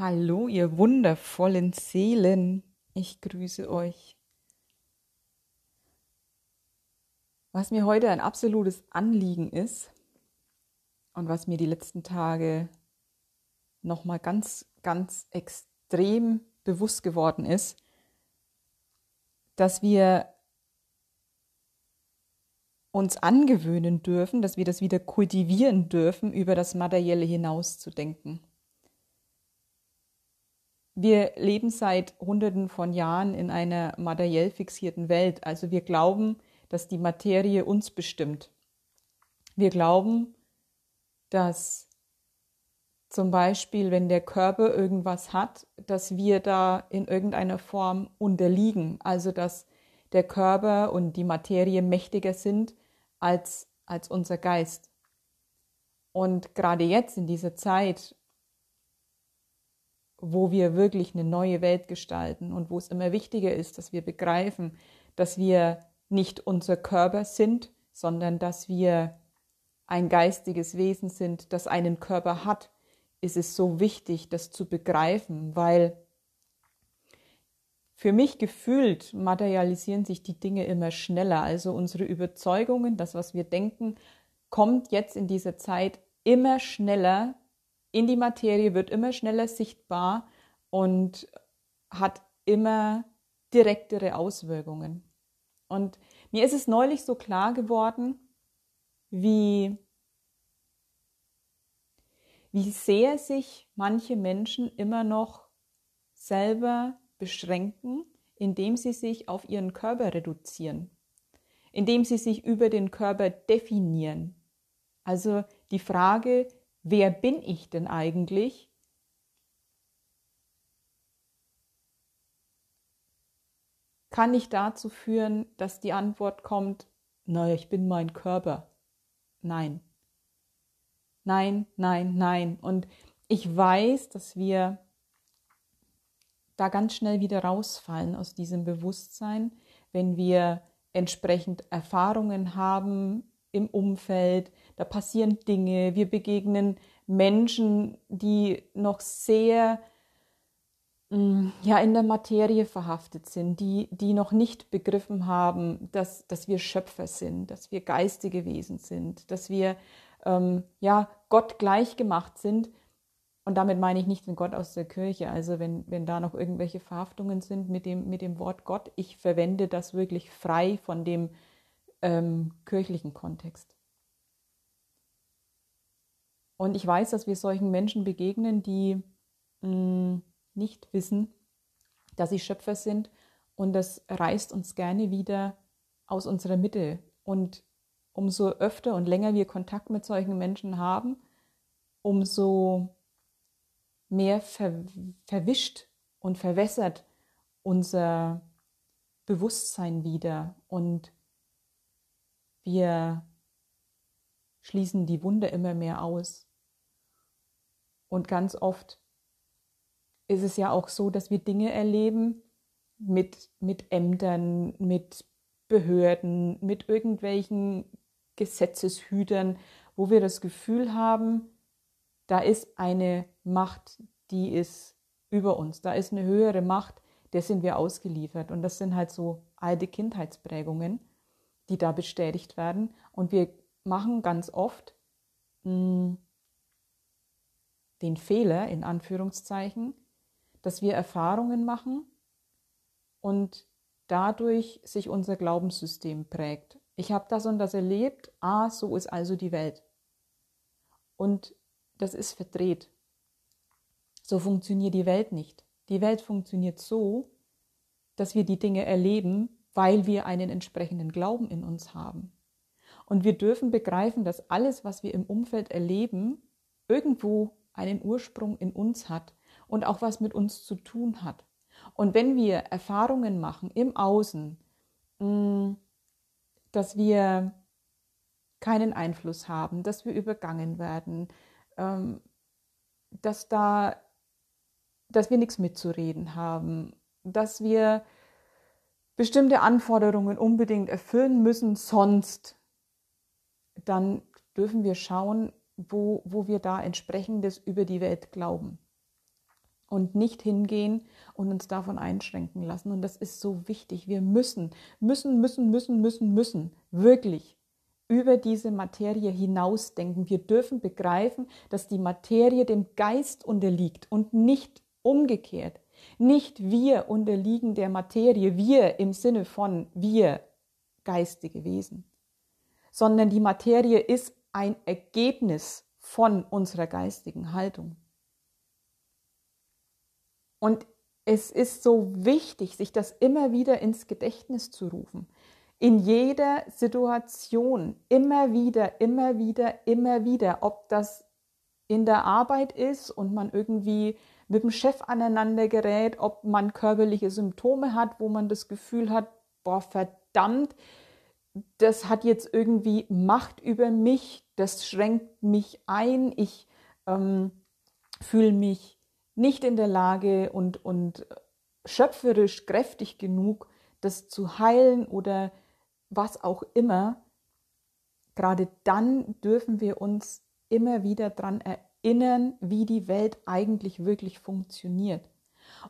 Hallo, ihr wundervollen Seelen. Ich grüße euch. Was mir heute ein absolutes Anliegen ist und was mir die letzten Tage nochmal ganz, ganz extrem bewusst geworden ist, dass wir uns angewöhnen dürfen, dass wir das wieder kultivieren dürfen, über das Materielle hinaus zu denken. Wir leben seit Hunderten von Jahren in einer materiell fixierten Welt. Also wir glauben, dass die Materie uns bestimmt. Wir glauben, dass zum Beispiel, wenn der Körper irgendwas hat, dass wir da in irgendeiner Form unterliegen. Also dass der Körper und die Materie mächtiger sind als, als unser Geist. Und gerade jetzt in dieser Zeit, wo wir wirklich eine neue Welt gestalten und wo es immer wichtiger ist, dass wir begreifen, dass wir nicht unser Körper sind, sondern dass wir ein geistiges Wesen sind, das einen Körper hat, ist es so wichtig, das zu begreifen, weil für mich gefühlt materialisieren sich die Dinge immer schneller. Also unsere Überzeugungen, das, was wir denken, kommt jetzt in dieser Zeit immer schneller in die Materie, wird immer schneller sichtbar und hat immer direktere Auswirkungen. Und mir ist es neulich so klar geworden, wie, wie sehr sich manche Menschen immer noch selber beschränken, indem sie sich auf ihren Körper reduzieren, indem sie sich über den Körper definieren. Also die Frage, wer bin ich denn eigentlich? Kann nicht dazu führen, dass die Antwort kommt, naja, ich bin mein Körper. Nein. Nein, nein, nein. Und ich weiß, dass wir da ganz schnell wieder rausfallen aus diesem Bewusstsein, wenn wir entsprechend Erfahrungen haben im Umfeld, da passieren Dinge, wir begegnen Menschen, die noch sehr mm, ja, in der Materie verhaftet sind, die, die noch nicht begriffen haben, dass, dass wir Schöpfer sind, dass wir geistige Wesen sind, dass wir ähm, ja, Gott gleich gemacht sind. Und damit meine ich nicht den Gott aus der Kirche. Also wenn, wenn da noch irgendwelche Verhaftungen sind mit dem, mit dem Wort Gott, ich verwende das wirklich frei von dem ähm, kirchlichen Kontext. Und ich weiß, dass wir solchen Menschen begegnen, die mh, mm, nicht wissen, dass sie Schöpfer sind. Und das reißt uns gerne wieder aus unserer Mitte. Und umso öfter und länger wir Kontakt mit solchen Menschen haben, umso mehr ver verwischt und verwässert unser Bewusstsein wieder. Und wir schließen die Wunde immer mehr aus. Und ganz oft ist es ja auch so, dass wir Dinge erleben mit, mit Ämtern, mit Behörden, mit irgendwelchen Gesetzeshütern, wo wir das Gefühl haben, da ist eine Macht, die ist über uns, da ist eine höhere Macht, der sind wir ausgeliefert. Und das sind halt so alte Kindheitsprägungen, die da bestätigt werden. Und wir machen ganz oft mh, hm, den Fehler in Anführungszeichen, dass wir Erfahrungen machen und dadurch sich unser Glaubenssystem prägt. Ich habe das und das erlebt, ah, so ist also die Welt. Und das ist verdreht. So funktioniert die Welt nicht. Die Welt funktioniert so, dass wir die Dinge erleben, weil wir einen entsprechenden Glauben in uns haben. Und wir dürfen begreifen, dass alles, was wir im Umfeld erleben, irgendwo einen Ursprung in uns hat und auch was mit uns zu tun hat. Und wenn wir Erfahrungen machen im Außen, mm, dass wir keinen Einfluss haben, dass wir übergangen werden, ähm, dass da, dass wir nichts mitzureden haben, dass wir bestimmte Anforderungen unbedingt erfüllen müssen, sonst dann dürfen wir schauen, wo, wo wir da entsprechendes über die Welt glauben. und nicht hingehen und uns davon einschränken lassen. Und das ist so wichtig. Wir müssen, müssen, müssen, müssen, müssen, müssen wirklich über diese Materie hinausdenken. Wir dürfen begreifen, dass die Materie dem Geist unterliegt und nicht umgekehrt. Nicht wir unterliegen der Materie, wir im Sinne von wir geistige Wesen, sondern die Materie ist ein Ergebnis von unserer geistigen Haltung. Und es ist so wichtig, sich das immer wieder ins Gedächtnis zu rufen. In jeder Situation, immer wieder, immer wieder, immer wieder, ob das in der Arbeit ist und man irgendwie mit dem Chef aneinander gerät, ob man körperliche Symptome hat, wo man das Gefühl hat, boah, verdammt, das hat jetzt irgendwie Macht über mich, das schränkt mich ein, ich ähm, fühle mich nicht in der Lage und, und schöpferisch kräftig genug, das zu heilen oder was auch immer, gerade dann dürfen wir uns immer wieder daran erinnern, wie die Welt eigentlich wirklich funktioniert.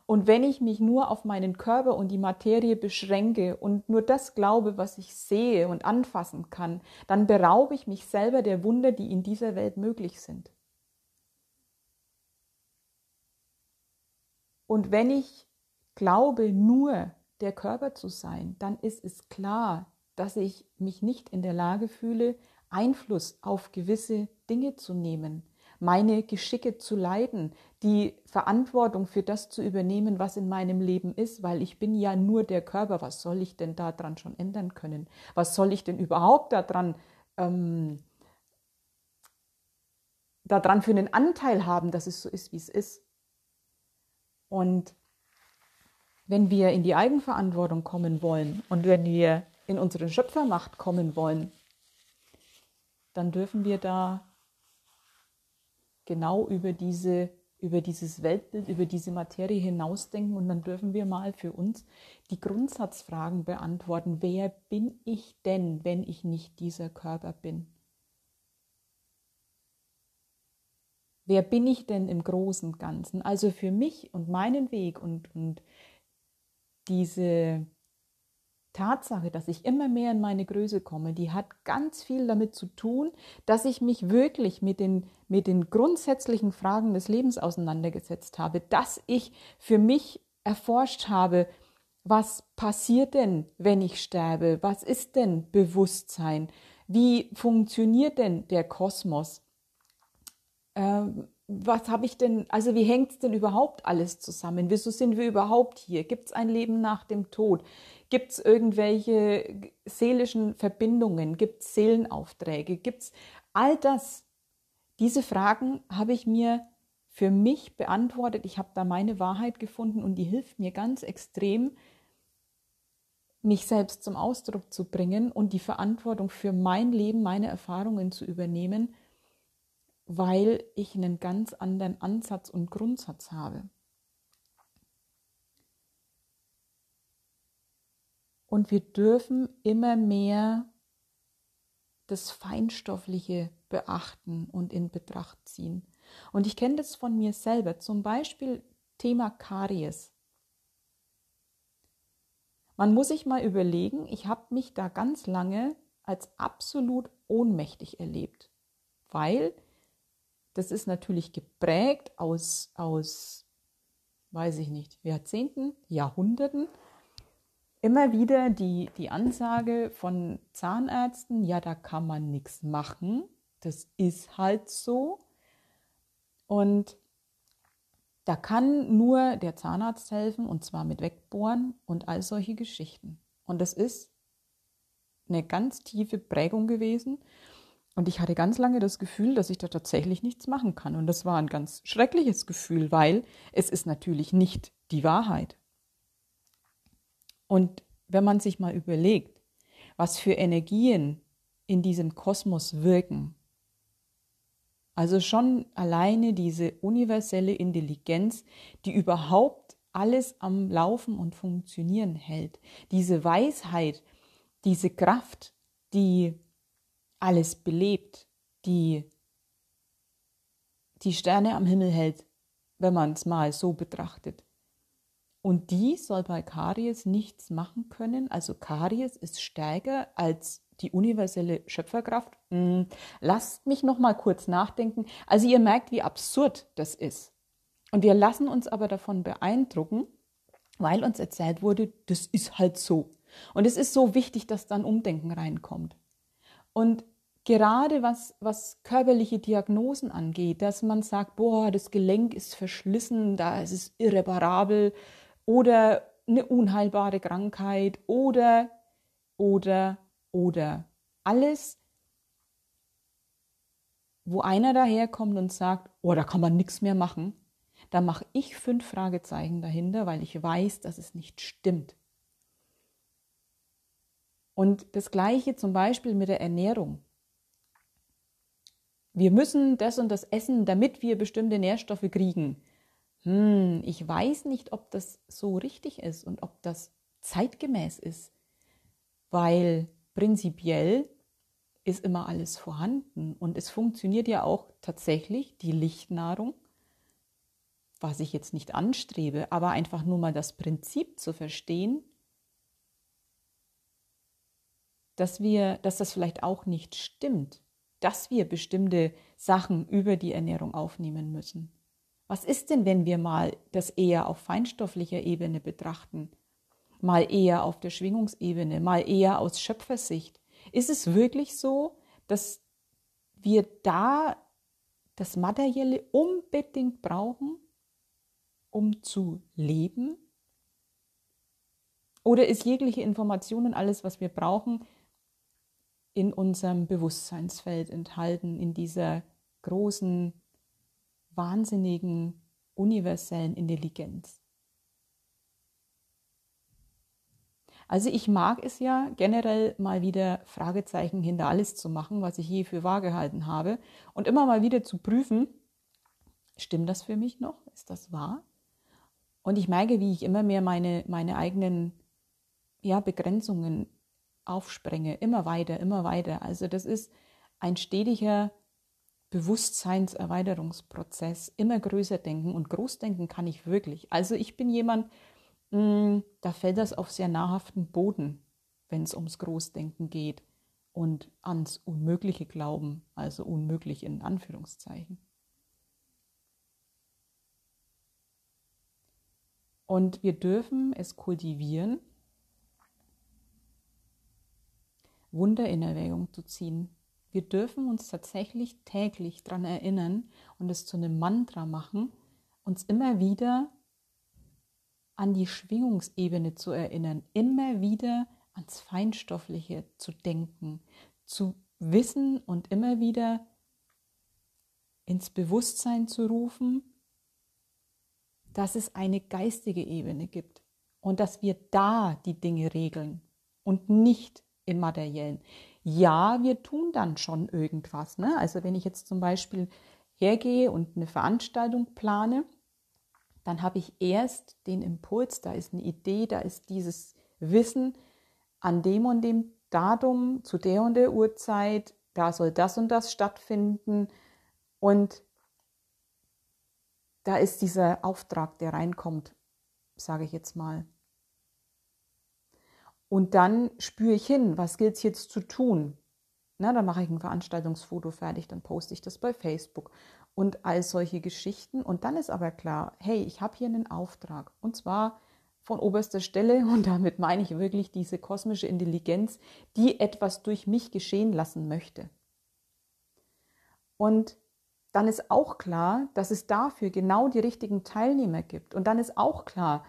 Und wenn ich mich nur auf meinen Körper und die Materie beschränke und nur das glaube, was ich sehe und anfassen kann, dann beraube ich mich selber der Wunder, die in dieser Welt möglich sind. Und wenn ich glaube, nur der Körper zu sein, dann ist es klar, dass ich mich nicht in der Lage fühle, Einfluss auf gewisse Dinge zu nehmen, meine Geschicke zu leiten, die Verantwortung für das zu übernehmen, was in meinem Leben ist, weil ich bin ja nur der Körper. Was soll ich denn daran schon ändern können? Was soll ich denn überhaupt daran, ähm, daran für einen Anteil haben, dass es so ist, wie es ist? Und wenn wir in die Eigenverantwortung kommen wollen und wenn wir in unsere Schöpfermacht kommen wollen, dann dürfen wir da genau über, diese, über dieses Weltbild, über diese Materie hinausdenken und dann dürfen wir mal für uns die Grundsatzfragen beantworten. Wer bin ich denn, wenn ich nicht dieser Körper bin? Wer bin ich denn im großen und Ganzen? Also für mich und meinen Weg und, und diese Tatsache, dass ich immer mehr in meine Größe komme, die hat ganz viel damit zu tun, dass ich mich wirklich mit den, mit den grundsätzlichen Fragen des Lebens auseinandergesetzt habe, dass ich für mich erforscht habe, was passiert denn, wenn ich sterbe? Was ist denn Bewusstsein? Wie funktioniert denn der Kosmos? ähm, was habe ich denn, also wie hängt es denn überhaupt alles zusammen? Wieso sind wir überhaupt hier? Gibt es ein Leben nach dem Tod? Gibt es irgendwelche seelischen Verbindungen? Gibt es Seelenaufträge? Gibt es all das? Diese Fragen habe ich mir für mich beantwortet. Ich habe da meine Wahrheit gefunden und die hilft mir ganz extrem, mich selbst zum Ausdruck zu bringen und die Verantwortung für mein Leben, meine Erfahrungen zu übernehmen weil ich einen ganz anderen Ansatz und Grundsatz habe. Und wir dürfen immer mehr das Feinstoffliche beachten und in Betracht ziehen. Und ich kenne das von mir selber, zum Beispiel Thema Karies. Man muss sich mal überlegen, ich habe mich da ganz lange als absolut ohnmächtig erlebt, weil das ist natürlich geprägt aus, aus, weiß ich nicht, Jahrzehnten, Jahrhunderten. Immer wieder die, die Ansage von Zahnärzten, ja, da kann man nichts machen. Das ist halt so. Und da kann nur der Zahnarzt helfen und zwar mit Wegbohren und all solche Geschichten. Und das ist eine ganz tiefe Prägung gewesen. Und ich hatte ganz lange das Gefühl, dass ich da tatsächlich nichts machen kann. Und das war ein ganz schreckliches Gefühl, weil es ist natürlich nicht die Wahrheit. Und wenn man sich mal überlegt, was für Energien in diesem Kosmos wirken, also schon alleine diese universelle Intelligenz, die überhaupt alles am Laufen und Funktionieren hält, diese Weisheit, diese Kraft, die alles belebt, die die Sterne am Himmel hält, wenn man es mal so betrachtet. Und die soll bei Karies nichts machen können. Also Karies ist stärker als die universelle Schöpferkraft. Hm, lasst mich noch mal kurz nachdenken. Also ihr merkt, wie absurd das ist. Und wir lassen uns aber davon beeindrucken, weil uns erzählt wurde, das ist halt so. Und es ist so wichtig, dass dann Umdenken reinkommt. Und gerade was, was körperliche Diagnosen angeht, dass man sagt, boah, das Gelenk ist verschlissen, da ist es irreparabel oder eine unheilbare Krankheit oder, oder, oder. Alles, wo einer daherkommt und sagt, oh, da kann man nichts mehr machen, da mache ich fünf Fragezeichen dahinter, weil ich weiß, dass es nicht stimmt. Und das gleiche zum Beispiel mit der Ernährung. Wir müssen das und das essen, damit wir bestimmte Nährstoffe kriegen. Hm, ich weiß nicht, ob das so richtig ist und ob das zeitgemäß ist, weil prinzipiell ist immer alles vorhanden und es funktioniert ja auch tatsächlich die Lichtnahrung was ich jetzt nicht anstrebe, aber einfach nur mal das Prinzip zu verstehen, dass wir, dass das vielleicht auch nicht stimmt, dass wir bestimmte Sachen über die Ernährung aufnehmen müssen. Was ist denn, wenn wir mal das eher auf feinstofflicher Ebene betrachten? Mal eher auf der Schwingungsebene, mal eher aus Schöpfersicht. Ist es wirklich so, dass wir da das Materielle unbedingt brauchen? um zu leben? Oder ist jegliche Information und alles, was wir brauchen, in unserem Bewusstseinsfeld enthalten, in dieser großen, wahnsinnigen, universellen Intelligenz? Also ich mag es ja generell mal wieder Fragezeichen hinter alles zu machen, was ich je für wahr gehalten habe und immer mal wieder zu prüfen, stimmt das für mich noch? Ist das wahr? Und ich merke, wie ich immer mehr meine, meine eigenen ja, Begrenzungen aufsprenge, immer weiter, immer weiter. Also das ist ein stetiger Bewusstseinserweiterungsprozess, immer größer denken und Großdenken kann ich wirklich. Also ich bin jemand, mh, hm, da fällt das auf sehr nahrhaften Boden, wenn es ums Großdenken geht und ans Unmögliche glauben, also unmöglich in Anführungszeichen. Und wir dürfen es kultivieren, Wunder in Erwägung zu ziehen. Wir dürfen uns tatsächlich täglich daran erinnern und es zu einem Mantra machen, uns immer wieder an die Schwingungsebene zu erinnern, immer wieder ans Feinstoffliche zu denken, zu wissen und immer wieder ins Bewusstsein zu rufen, dass es eine geistige Ebene gibt und dass wir da die Dinge regeln und nicht im materiellen. Ja, wir tun dann schon irgendwas. Ne? Also wenn ich jetzt zum Beispiel hergehe und eine Veranstaltung plane, dann habe ich erst den Impuls, da ist eine Idee, da ist dieses Wissen, an dem und dem Datum, zu der und der Uhrzeit, da soll das und das stattfinden. Und da ist dieser Auftrag, der reinkommt, sage ich jetzt mal. Und dann spüre ich hin, was gilt es jetzt zu tun? Na, dann mache ich ein Veranstaltungsfoto fertig, dann poste ich das bei Facebook und all solche Geschichten. Und dann ist aber klar, hey, ich habe hier einen Auftrag. Und zwar von oberster Stelle. Und damit meine ich wirklich diese kosmische Intelligenz, die etwas durch mich geschehen lassen möchte. Und dann ist auch klar, dass es dafür genau die richtigen Teilnehmer gibt. Und dann ist auch klar,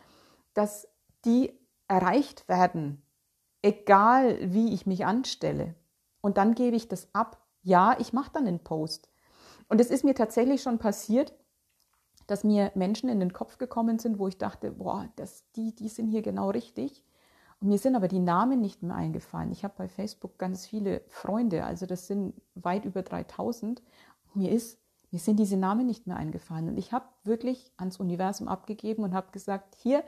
dass die erreicht werden, egal wie ich mich anstelle. Und dann gebe ich das ab. Ja, ich mache dann einen Post. Und es ist mir tatsächlich schon passiert, dass mir Menschen in den Kopf gekommen sind, wo ich dachte, boah, das, die, die sind hier genau richtig. Und mir sind aber die Namen nicht mehr eingefallen. Ich habe bei Facebook ganz viele Freunde, also das sind weit über 3000. Mir ist mir sind diese Namen nicht mehr eingefallen. Und ich habe wirklich ans Universum abgegeben und habe gesagt, hier,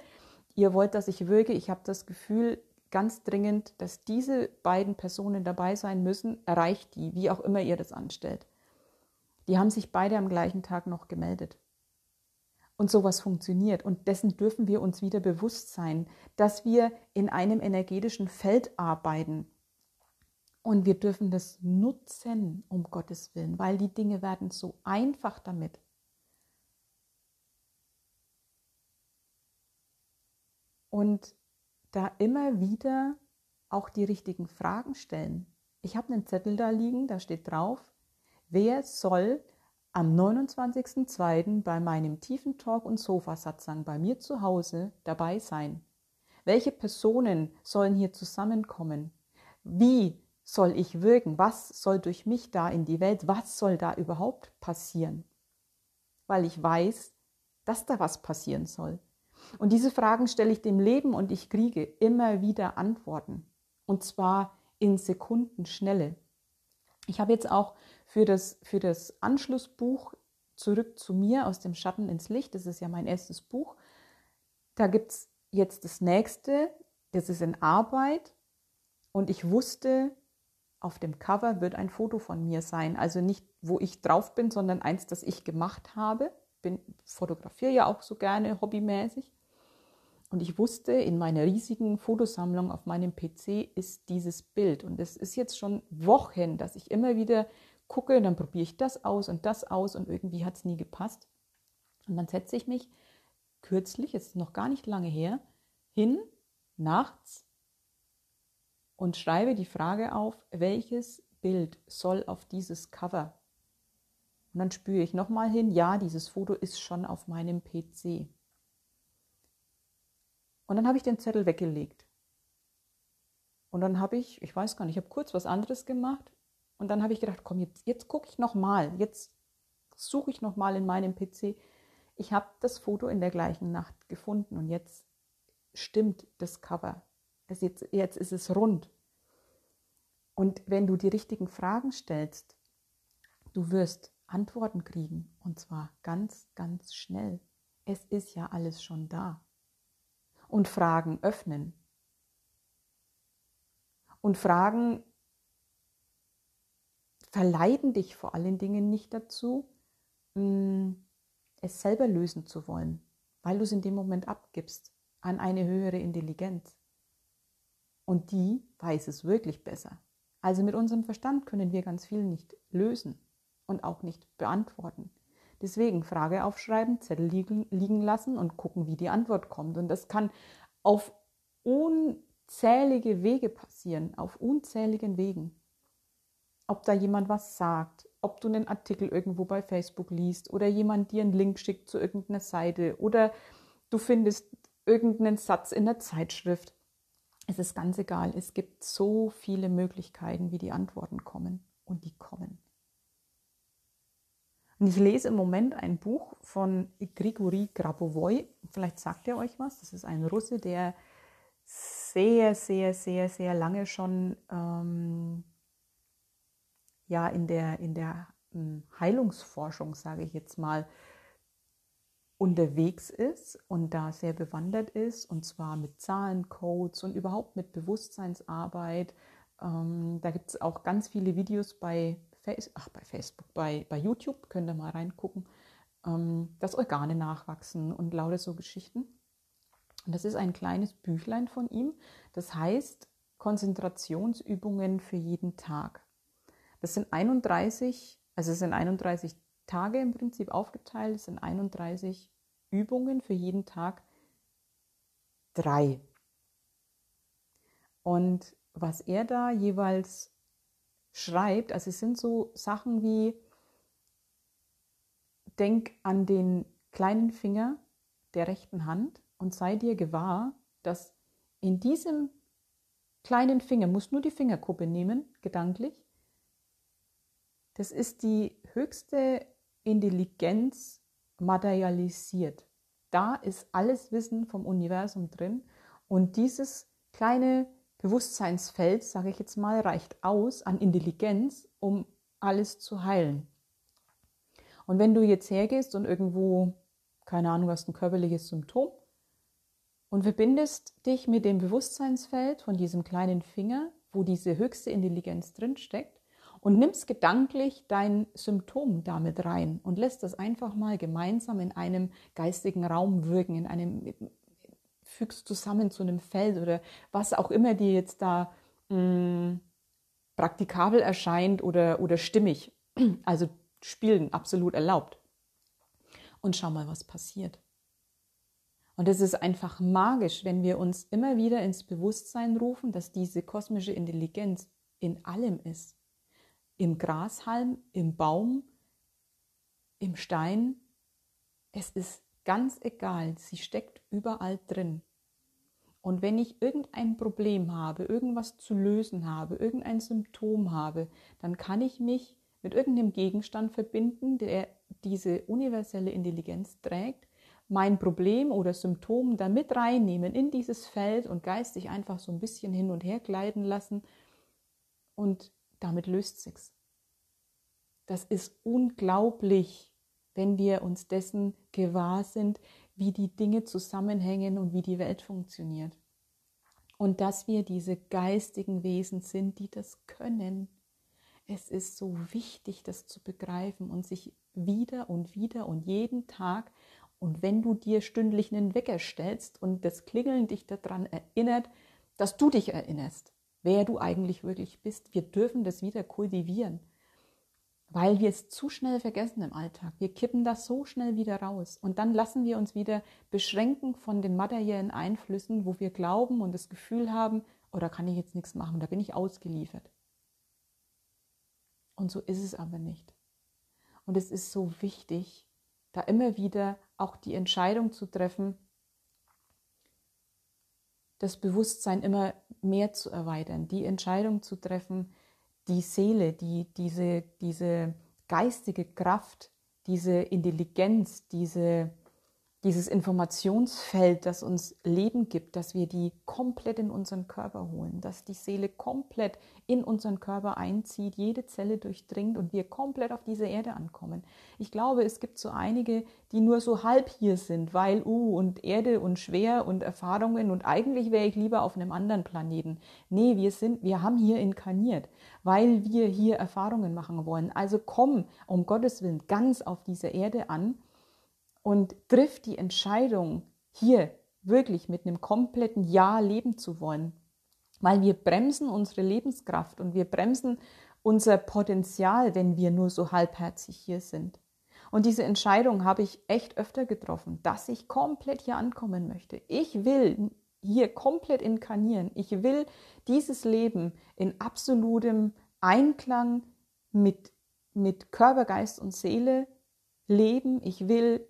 ihr wollt, dass ich wirke. Ich habe das Gefühl ganz dringend, dass diese beiden Personen dabei sein müssen. Erreicht die, wie auch immer ihr das anstellt. Die haben sich beide am gleichen Tag noch gemeldet. Und sowas funktioniert. Und dessen dürfen wir uns wieder bewusst sein, dass wir in einem energetischen Feld arbeiten. Und wir dürfen das nutzen, um Gottes Willen, weil die Dinge werden so einfach damit. Und da immer wieder auch die richtigen Fragen stellen. Ich habe einen Zettel da liegen, da steht drauf, wer soll am 29.02. bei meinem tiefen Talk und Sofasatzang bei mir zu Hause dabei sein? Welche Personen sollen hier zusammenkommen? Wie soll ich wirken? Was soll durch mich da in die Welt? Was soll da überhaupt passieren? Weil ich weiß, dass da was passieren soll. Und diese Fragen stelle ich dem Leben und ich kriege immer wieder Antworten. Und zwar in Sekundenschnelle. Ich habe jetzt auch für das, für das Anschlussbuch Zurück zu mir aus dem Schatten ins Licht, das ist ja mein erstes Buch, da gibt es jetzt das nächste, das ist in Arbeit und ich wusste, auf dem Cover wird ein Foto von mir sein. Also nicht, wo ich drauf bin, sondern eins, das ich gemacht habe. Bin fotografiere ja auch so gerne hobbymäßig. Und ich wusste, in meiner riesigen Fotosammlung auf meinem PC ist dieses Bild. Und es ist jetzt schon Wochen, dass ich immer wieder gucke, dann probiere ich das aus und das aus und irgendwie hat es nie gepasst. Und dann setze ich mich kürzlich, ist noch gar nicht lange her, hin, nachts und schreibe die Frage auf, welches Bild soll auf dieses Cover? Und dann spüre ich nochmal hin, ja, dieses Foto ist schon auf meinem PC. Und dann habe ich den Zettel weggelegt. Und dann habe ich, ich weiß gar nicht, ich habe kurz was anderes gemacht. Und dann habe ich gedacht, komm, jetzt, jetzt gucke ich nochmal. Jetzt suche ich nochmal in meinem PC. Ich habe das Foto in der gleichen Nacht gefunden und jetzt stimmt das Cover. Es jetzt, jetzt ist es rund. Und wenn du die richtigen Fragen stellst, du wirst Antworten kriegen. Und zwar ganz, ganz schnell. Es ist ja alles schon da und Fragen öffnen. Und Fragen verleiten dich vor allen Dingen nicht dazu, mm, es selber lösen zu wollen, weil du es in dem Moment abgibst an eine höhere Intelligenz. Und die weiß es wirklich besser. Also mit unserem Verstand können wir ganz viel nicht lösen und auch nicht beantworten. Deswegen Frage aufschreiben, Zettel liegen, liegen lassen und gucken, wie die Antwort kommt. Und das kann auf unzählige Wege passieren, auf unzähligen Wegen. Ob da jemand was sagt, ob du einen Artikel irgendwo bei Facebook liest oder jemand dir einen Link schickt zu irgendeiner Seite oder du findest irgendeinen Satz in der Zeitschrift. Es ist ganz egal. Es gibt so viele Möglichkeiten, wie die Antworten kommen. Und die kommen. Und ich lese im Moment ein Buch von Grigori Grabovoi. Vielleicht sagt er euch was. Das ist ein Russe, der sehr, sehr, sehr, sehr lange schon ähm, ja, in der, in der hm, Heilungsforschung, sage ich jetzt mal, unterwegs ist und da sehr bewandert ist, und zwar mit Zahlencodes und überhaupt mit Bewusstseinsarbeit. Ähm, da gibt es auch ganz viele Videos bei Face ach, bei Facebook, bei, bei YouTube, könnt ihr mal reingucken, ähm, dass Organe nachwachsen und lauter so Geschichten. Und das ist ein kleines Büchlein von ihm, das heißt Konzentrationsübungen für jeden Tag. Das sind 31, also es sind 31 Tage im Prinzip aufgeteilt, es sind 31 Übungen für jeden Tag drei. Und was er da jeweils schreibt. Also es sind so Sachen wie, denk an den kleinen Finger der rechten Hand und sei dir gewahr, dass in diesem kleinen Finger, musst nur die Fingerkuppe nehmen, gedanklich, das ist die höchste Intelligenz materialisiert. Da ist alles Wissen vom Universum drin und dieses kleine Bewusstseinsfeld, sage ich jetzt mal, reicht aus an Intelligenz, um alles zu heilen. Und wenn du jetzt hergehst und irgendwo, keine Ahnung, hast ein körperliches Symptom und verbindest dich mit dem Bewusstseinsfeld von diesem kleinen Finger, wo diese höchste Intelligenz drinsteckt, und nimmst gedanklich dein Symptom damit rein und lässt das einfach mal gemeinsam in einem geistigen Raum wirken, in einem fügst zusammen zu einem Feld oder was auch immer dir jetzt da mh, mm, praktikabel erscheint oder, oder stimmig. Also spielen absolut erlaubt. Und schau mal, was passiert. Und es ist einfach magisch, wenn wir uns immer wieder ins Bewusstsein rufen, dass diese kosmische Intelligenz in allem ist. Im Grashalm, im Baum, im Stein. Es ist ganz egal, sie steckt überall drin. Und wenn ich irgendein Problem habe, irgendwas zu lösen habe, irgendein Symptom habe, dann kann ich mich mit irgendeinem Gegenstand verbinden, der diese universelle Intelligenz trägt, mein Problem oder Symptom da mit reinnehmen in dieses Feld und geistig einfach so ein bisschen hin und her gleiten lassen und damit löst sich's. Das ist unglaublich, wenn wir uns dessen gewahr sind, wie die Dinge zusammenhängen und wie die Welt funktioniert. Und dass wir diese geistigen Wesen sind, die das können. Es ist so wichtig, das zu begreifen und sich wieder und wieder und jeden Tag und wenn du dir stündlich einen Wecker stellst und das Klingeln dich daran erinnert, dass du dich erinnerst, wer du eigentlich wirklich bist, wir dürfen das wieder kultivieren weil wir es zu schnell vergessen im Alltag. Wir kippen das so schnell wieder raus und dann lassen wir uns wieder beschränken von den materiellen Einflüssen, wo wir glauben und das Gefühl haben, oder oh, kann ich jetzt nichts machen, da bin ich ausgeliefert. Und so ist es aber nicht. Und es ist so wichtig, da immer wieder auch die Entscheidung zu treffen, das Bewusstsein immer mehr zu erweitern, die Entscheidung zu treffen, die Seele, die, diese, diese geistige Kraft, diese Intelligenz, diese dieses Informationsfeld, das uns Leben gibt, dass wir die komplett in unseren Körper holen, dass die Seele komplett in unseren Körper einzieht, jede Zelle durchdringt und wir komplett auf diese Erde ankommen. Ich glaube, es gibt so einige, die nur so halb hier sind, weil, uh, und Erde und schwer und Erfahrungen und eigentlich wäre ich lieber auf einem anderen Planeten. Nee, wir sind, wir haben hier inkarniert, weil wir hier Erfahrungen machen wollen. Also komm, um Gottes Willen, ganz auf diese Erde an und trifft die Entscheidung, hier wirklich mit einem kompletten Ja leben zu wollen, weil wir bremsen unsere Lebenskraft und wir bremsen unser Potenzial, wenn wir nur so halbherzig hier sind. Und diese Entscheidung habe ich echt öfter getroffen, dass ich komplett hier ankommen möchte. Ich will hier komplett inkarnieren. Ich will dieses Leben in absolutem Einklang mit, mit Körper, Geist und Seele leben. Ich will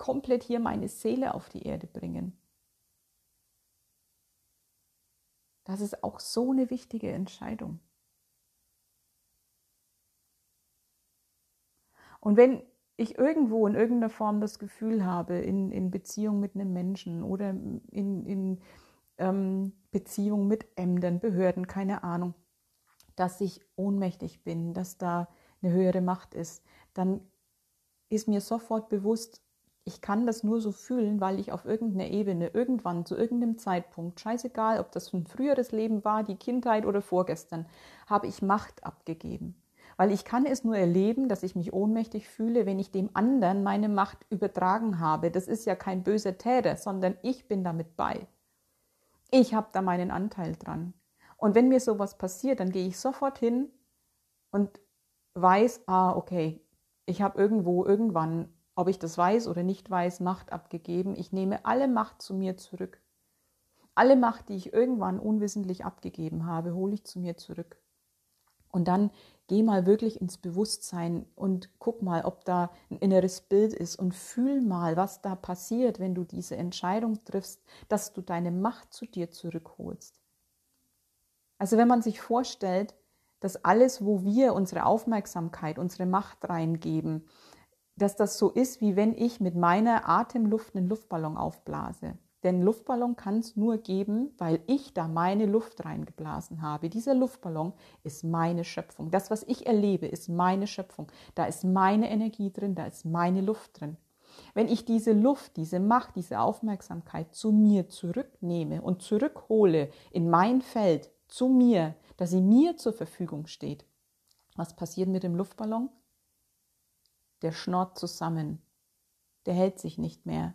komplett hier meine Seele auf die Erde bringen. Das ist auch so eine wichtige Entscheidung. Und wenn ich irgendwo in irgendeiner Form das Gefühl habe, in, in Beziehung mit einem Menschen oder in, in ähm, Beziehung mit Ämtern, Behörden, keine Ahnung, dass ich ohnmächtig bin, dass da eine höhere Macht ist, dann ist mir sofort bewusst, ich kann das nur so fühlen, weil ich auf irgendeiner Ebene irgendwann zu irgendeinem Zeitpunkt, scheißegal, ob das ein früheres Leben war, die Kindheit oder vorgestern, habe ich Macht abgegeben. Weil ich kann es nur erleben, dass ich mich ohnmächtig fühle, wenn ich dem anderen meine Macht übertragen habe. Das ist ja kein böser Täter, sondern ich bin damit bei. Ich habe da meinen Anteil dran. Und wenn mir sowas passiert, dann gehe ich sofort hin und weiß, ah, okay, ich habe irgendwo irgendwann ob ich das weiß oder nicht weiß, Macht abgegeben. Ich nehme alle Macht zu mir zurück. Alle Macht, die ich irgendwann unwissentlich abgegeben habe, hole ich zu mir zurück. Und dann geh mal wirklich ins Bewusstsein und guck mal, ob da ein inneres Bild ist und fühl mal, was da passiert, wenn du diese Entscheidung triffst, dass du deine Macht zu dir zurückholst. Also wenn man sich vorstellt, dass alles, wo wir unsere Aufmerksamkeit, unsere Macht reingeben, dass das so ist, wie wenn ich mit meiner Atemluft einen Luftballon aufblase. Denn Luftballon kann es nur geben, weil ich da meine Luft reingeblasen habe. Dieser Luftballon ist meine Schöpfung. Das, was ich erlebe, ist meine Schöpfung. Da ist meine Energie drin, da ist meine Luft drin. Wenn ich diese Luft, diese Macht, diese Aufmerksamkeit zu mir zurücknehme und zurückhole in mein Feld, zu mir, dass sie mir zur Verfügung steht. Was passiert mit dem Luftballon? Der schnort zusammen. Der hält sich nicht mehr.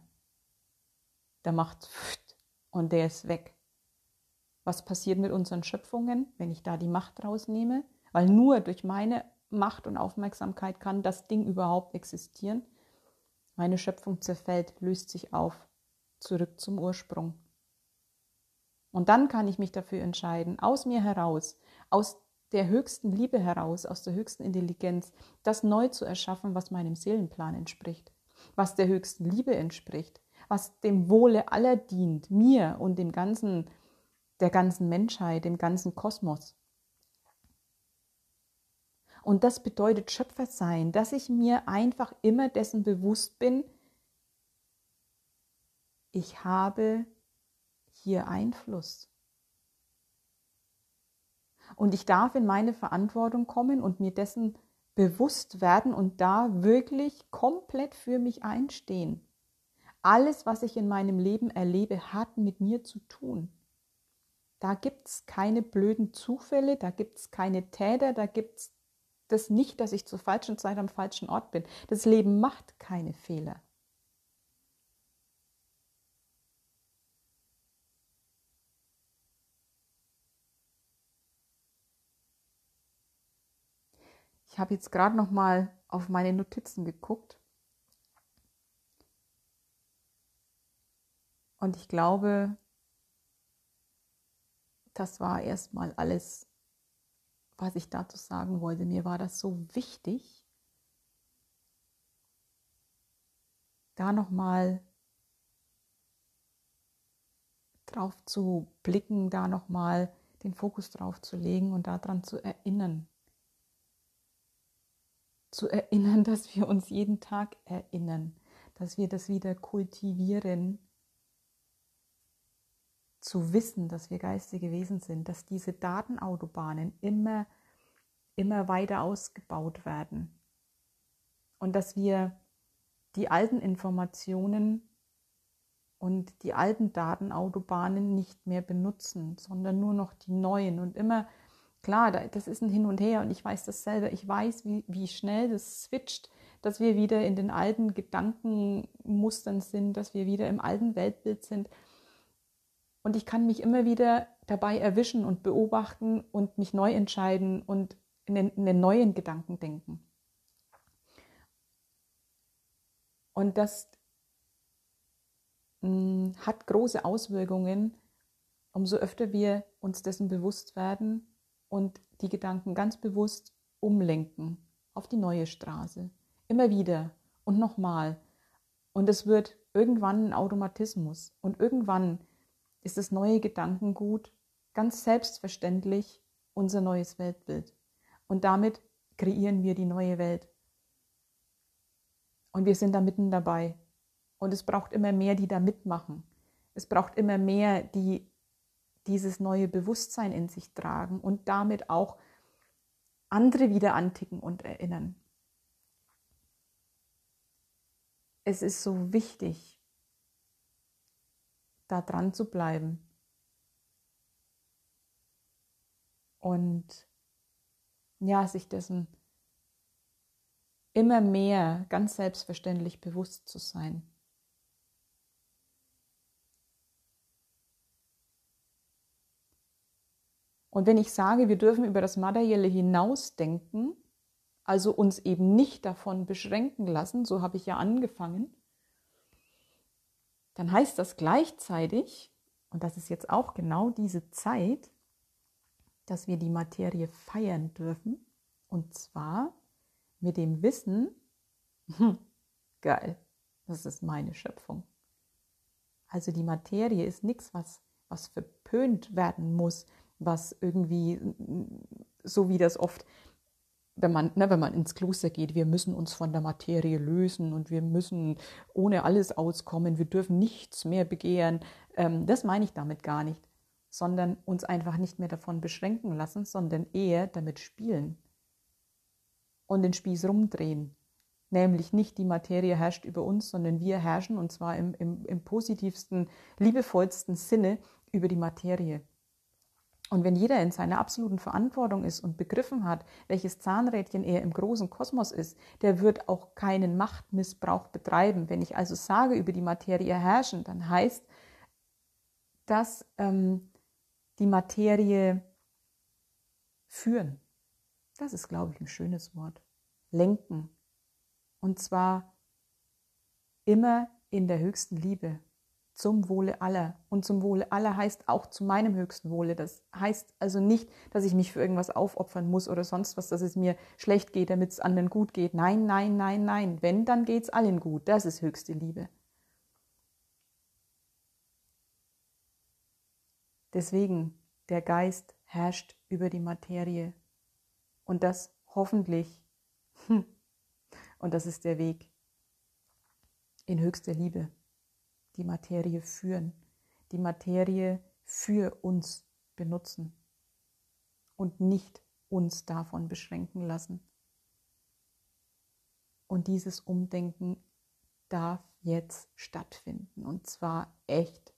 Der macht und der ist weg. Was passiert mit unseren Schöpfungen, wenn ich da die Macht rausnehme? Weil nur durch meine Macht und Aufmerksamkeit kann das Ding überhaupt existieren. Meine Schöpfung zerfällt, löst sich auf, zurück zum Ursprung. Und dann kann ich mich dafür entscheiden, aus mir heraus, aus der höchsten Liebe heraus, aus der höchsten Intelligenz, das neu zu erschaffen, was meinem Seelenplan entspricht, was der höchsten Liebe entspricht, was dem Wohle aller dient, mir und dem ganzen, der ganzen Menschheit, dem ganzen Kosmos. Und das bedeutet Schöpfer sein, dass ich mir einfach immer dessen bewusst bin, ich habe hier Einfluss. Und ich darf in meine Verantwortung kommen und mir dessen bewusst werden und da wirklich komplett für mich einstehen. Alles, was ich in meinem Leben erlebe, hat mit mir zu tun. Da gibt es keine blöden Zufälle, da gibt es keine Täter, da gibt es das nicht, dass ich zur falschen Zeit am falschen Ort bin. Das Leben macht keine Fehler. Ich habe jetzt gerade noch mal auf meine Notizen geguckt. Und ich glaube, das war erstmal alles, was ich dazu sagen wollte. Mir war das so wichtig, da noch mal drauf zu blicken, da noch mal den Fokus drauf zu legen und daran zu erinnern zu erinnern, dass wir uns jeden Tag erinnern, dass wir das wieder kultivieren, zu wissen, dass wir geistige Wesen sind, dass diese Datenautobahnen immer, immer weiter ausgebaut werden. Und dass wir die alten Informationen und die alten Datenautobahnen nicht mehr benutzen, sondern nur noch die neuen und immer Klar, das ist ein Hin und Her und ich weiß das selber. Ich weiß, wie, wie schnell das switcht, dass wir wieder in den alten Gedankenmustern sind, dass wir wieder im alten Weltbild sind. Und ich kann mich immer wieder dabei erwischen und beobachten und mich neu entscheiden und in den, in den neuen Gedanken denken. Und das mh, hm, hat große Auswirkungen, umso öfter wir uns dessen bewusst werden und die Gedanken ganz bewusst umlenken auf die neue Straße. Immer wieder und nochmal. Und es wird irgendwann ein Automatismus. Und irgendwann ist das neue Gedankengut ganz selbstverständlich unser neues Weltbild. Und damit kreieren wir die neue Welt. Und wir sind da mitten dabei. Und es braucht immer mehr, die da mitmachen. Es braucht immer mehr, die dieses neue Bewusstsein in sich tragen und damit auch andere wieder anticken und erinnern. Es ist so wichtig, da dran zu bleiben und ja, sich dessen immer mehr ganz selbstverständlich bewusst zu sein. Und wenn ich sage, wir dürfen über das Materielle hinausdenken, also uns eben nicht davon beschränken lassen, so habe ich ja angefangen, dann heißt das gleichzeitig, und das ist jetzt auch genau diese Zeit, dass wir die Materie feiern dürfen, und zwar mit dem Wissen, hm, geil, das ist meine Schöpfung. Also die Materie ist nichts, was, was verpönt werden muss, was irgendwie, so wie das oft, wenn man, ne, wenn man ins Kloster geht, wir müssen uns von der Materie lösen und wir müssen ohne alles auskommen, wir dürfen nichts mehr begehren. Ähm, das meine ich damit gar nicht, sondern uns einfach nicht mehr davon beschränken lassen, sondern eher damit spielen und den Spieß rumdrehen. Nämlich nicht die Materie herrscht über uns, sondern wir herrschen und zwar im, im, im positivsten, liebevollsten Sinne über die Materie. Und wenn jeder in seiner absoluten Verantwortung ist und begriffen hat, welches Zahnrädchen er im großen Kosmos ist, der wird auch keinen Machtmissbrauch betreiben. Wenn ich also sage, über die Materie herrschen, dann heißt, dass ähm, die Materie führen. Das ist, glaube ich, ein schönes Wort. Lenken. Und zwar immer in der höchsten Liebe zum Wohle aller. Und zum Wohle aller heißt auch zu meinem höchsten Wohle. Das heißt also nicht, dass ich mich für irgendwas aufopfern muss oder sonst was, dass es mir schlecht geht, damit es anderen gut geht. Nein, nein, nein, nein. Wenn, dann geht es allen gut. Das ist höchste Liebe. Deswegen, der Geist herrscht über die Materie. Und das hoffentlich. Und das ist der Weg in höchster Liebe die Materie führen, die Materie für uns benutzen und nicht uns davon beschränken lassen. Und dieses Umdenken darf jetzt stattfinden und zwar echt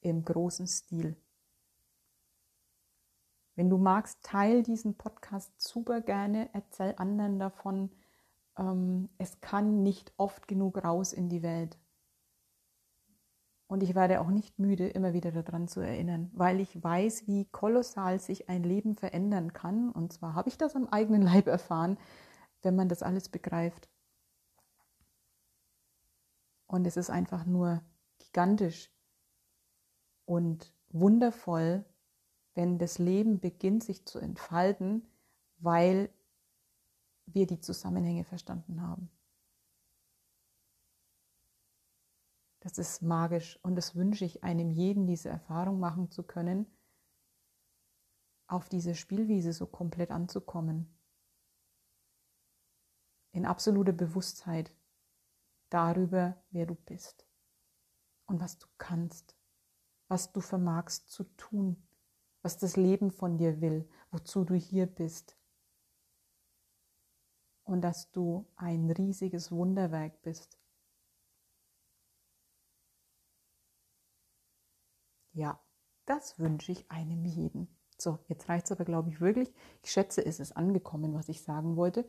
im großen Stil. Wenn du magst, teil diesen Podcast super gerne, erzähl anderen davon. Ähm, es kann nicht oft genug raus in die Welt. Und ich werde auch nicht müde, immer wieder daran zu erinnern, weil ich weiß, wie kolossal sich ein Leben verändern kann. Und zwar habe ich das am eigenen Leib erfahren, wenn man das alles begreift. Und es ist einfach nur gigantisch und wundervoll, wenn das Leben beginnt sich zu entfalten, weil wir die Zusammenhänge verstanden haben. Das ist magisch und das wünsche ich einem jeden, diese Erfahrung machen zu können, auf diese Spielwiese so komplett anzukommen. In absoluter Bewusstheit darüber, wer du bist und was du kannst, was du vermagst zu tun, was das Leben von dir will, wozu du hier bist. Und dass du ein riesiges Wunderwerk bist Ja, das wünsche ich einem jeden. So, jetzt reicht es aber, glaube ich, wirklich. Ich schätze, es ist angekommen, was ich sagen wollte.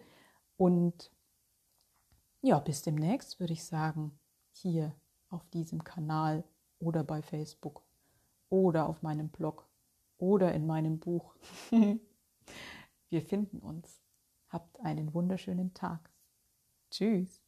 Und ja, bis demnächst würde ich sagen, hier auf diesem Kanal oder bei Facebook oder auf meinem Blog oder in meinem Buch. Wir finden uns. Habt einen wunderschönen Tag. Tschüss.